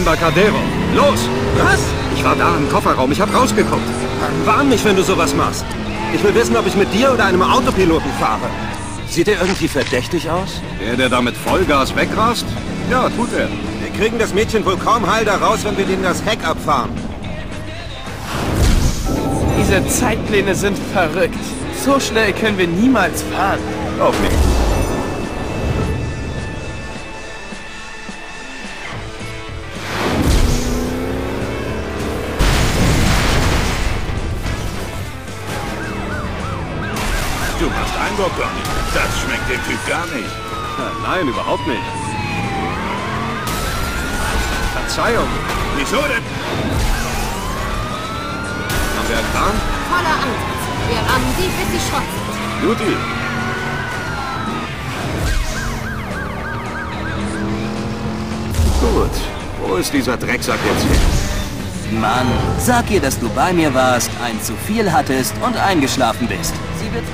Embarcadero. Los! Was? Ich war da im Kofferraum. Ich hab rausgeguckt. Warn mich, wenn du sowas machst. Ich will wissen, ob ich mit dir oder einem Autopiloten fahre. Sieht er irgendwie verdächtig aus? Der, der da mit Vollgas wegrast? Ja, tut er. Wir kriegen das Mädchen wohl kaum heil da raus, wenn wir denen das Heck abfahren. Diese Zeitpläne sind verrückt. So schnell können wir niemals fahren. Auch nicht. Du machst Eindruck, Donny. Das schmeckt dem Typ gar nicht. Nein, überhaupt nicht. Verzeihung. Wieso denn? Haben wir einen Plan? Voller Ansatz. Wir rammen sie, bis sie Schrott sind. Juti. Gut. Wo ist dieser Drecksack jetzt hin? Mann, sag ihr, dass du bei mir warst, ein zu viel hattest und eingeschlafen bist. Sie wird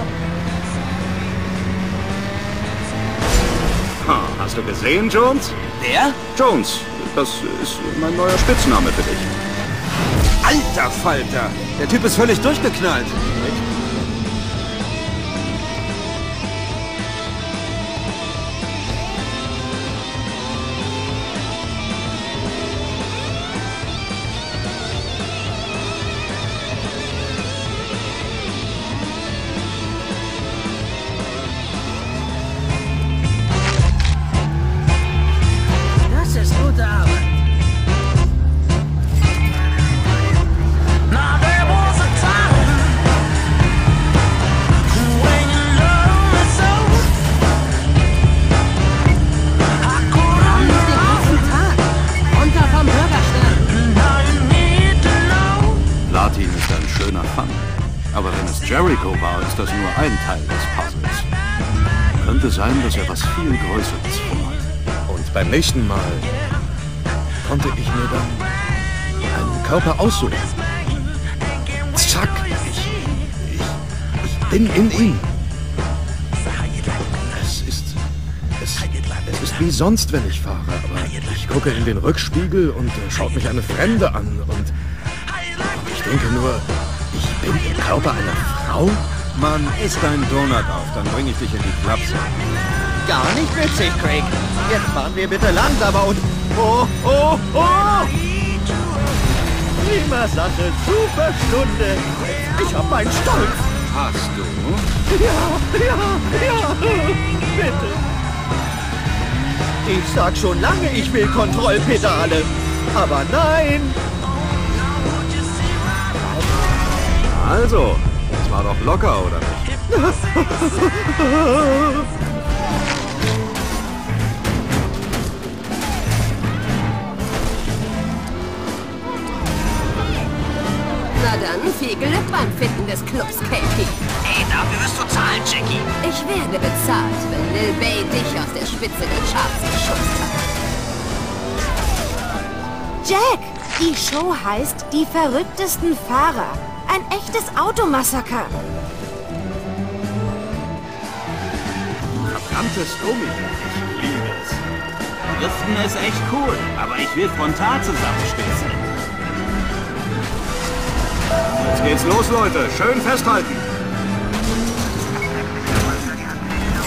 hast du gesehen, Jones? Der? Jones, das ist mein neuer Spitzname für dich. Alter Falter! Der Typ ist völlig durchgeknallt. Jericho war, ist das nur ein Teil des Puzzles. Könnte sein, dass er was viel Größeres vorhat. Und beim nächsten Mal konnte ich mir dann einen Körper aussuchen. Zack, ich, ich, ich bin in ihm. Es ist, es, es ist wie sonst, wenn ich fahre, aber ich gucke in den Rückspiegel und schaut mich eine Fremde an und ich denke nur, bin im Körper einer Frau? Mann, isst deinen Donut auf, dann bring ich dich in die Klapse. Gar nicht witzig, Craig. Jetzt fahren wir bitte langsamer und... Oh, oh, oh! Prima Sache, super Stunde. Ich hab meinen Stolz. Hast du? Ja, ja, ja. Bitte. Ich sag schon lange, ich will Kontrollpedale. Aber nein. Also, das war doch locker, oder nicht? Na dann, viel Glück beim Finden des Clubs, Katie. Ey, dafür wirst du zahlen, Jackie. Ich werde bezahlt, wenn Lil Bay dich aus der Spitze der Charts geschubst hat. Jack, die Show heißt Die verrücktesten Fahrer. Ein echtes Automassaker. Verdammtes Gummi. Ich liebe es. Driften ist echt cool, aber ich will frontal zusammenstürzen. Jetzt geht's los, Leute. Schön festhalten.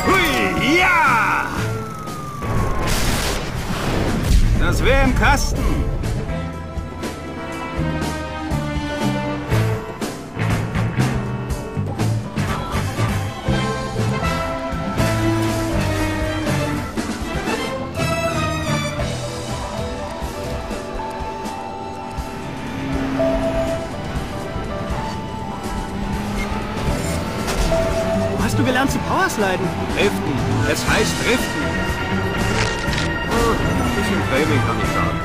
Hui, ja! Das wäre im Kasten. Hast du gelernt zu Powersliden? Driften. Es heißt Driften. bisschen Training kann ich sagen.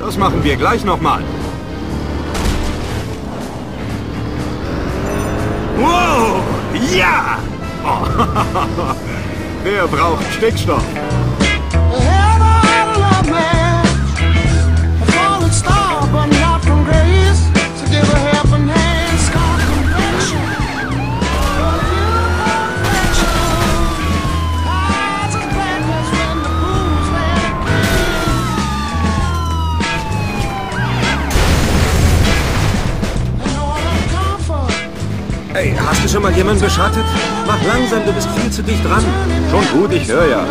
Das machen wir gleich nochmal. Ja! Oh. Wer braucht Stickstoff? Du schon mal jemanden beschattet? Mach langsam, du bist viel zu dicht dran. Schon gut, ich höre ja.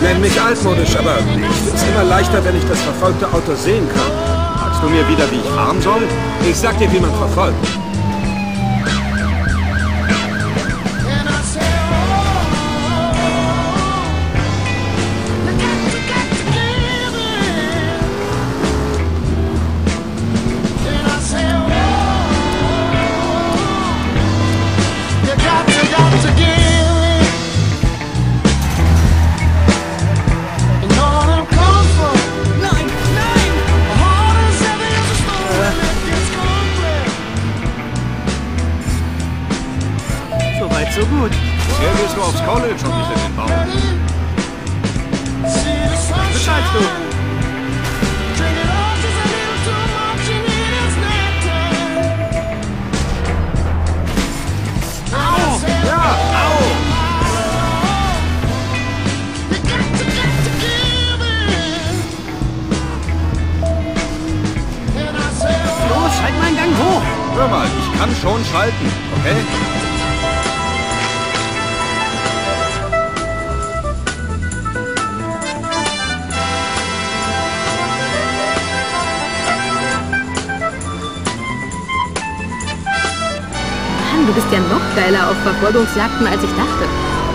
Nenn mich altmodisch, aber ich find's immer leichter, wenn ich das verfolgte Auto sehen kann. Sagst du mir wieder, wie ich fahren soll? Ich sag dir, wie man verfolgt. Bisher gehst du aufs College und nicht in den Bau. Bescheid du. Los, halt. Hör mal, ich kann schon schalten, okay? Mann, du bist ja noch geiler auf Verfolgungsjagden, als ich dachte.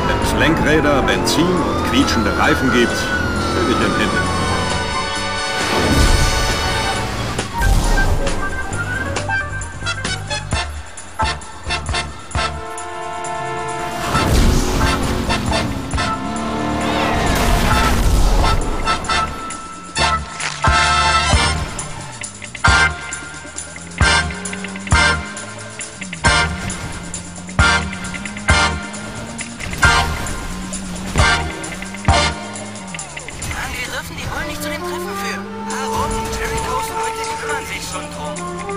Wenn es Lenkräder, Benzin und quietschende Reifen gibt, will ich im Himmel. Waffen, die wollen nicht zu dem Treffen führen. Warum? Terry Dawson Leute kümmern sich schon drum.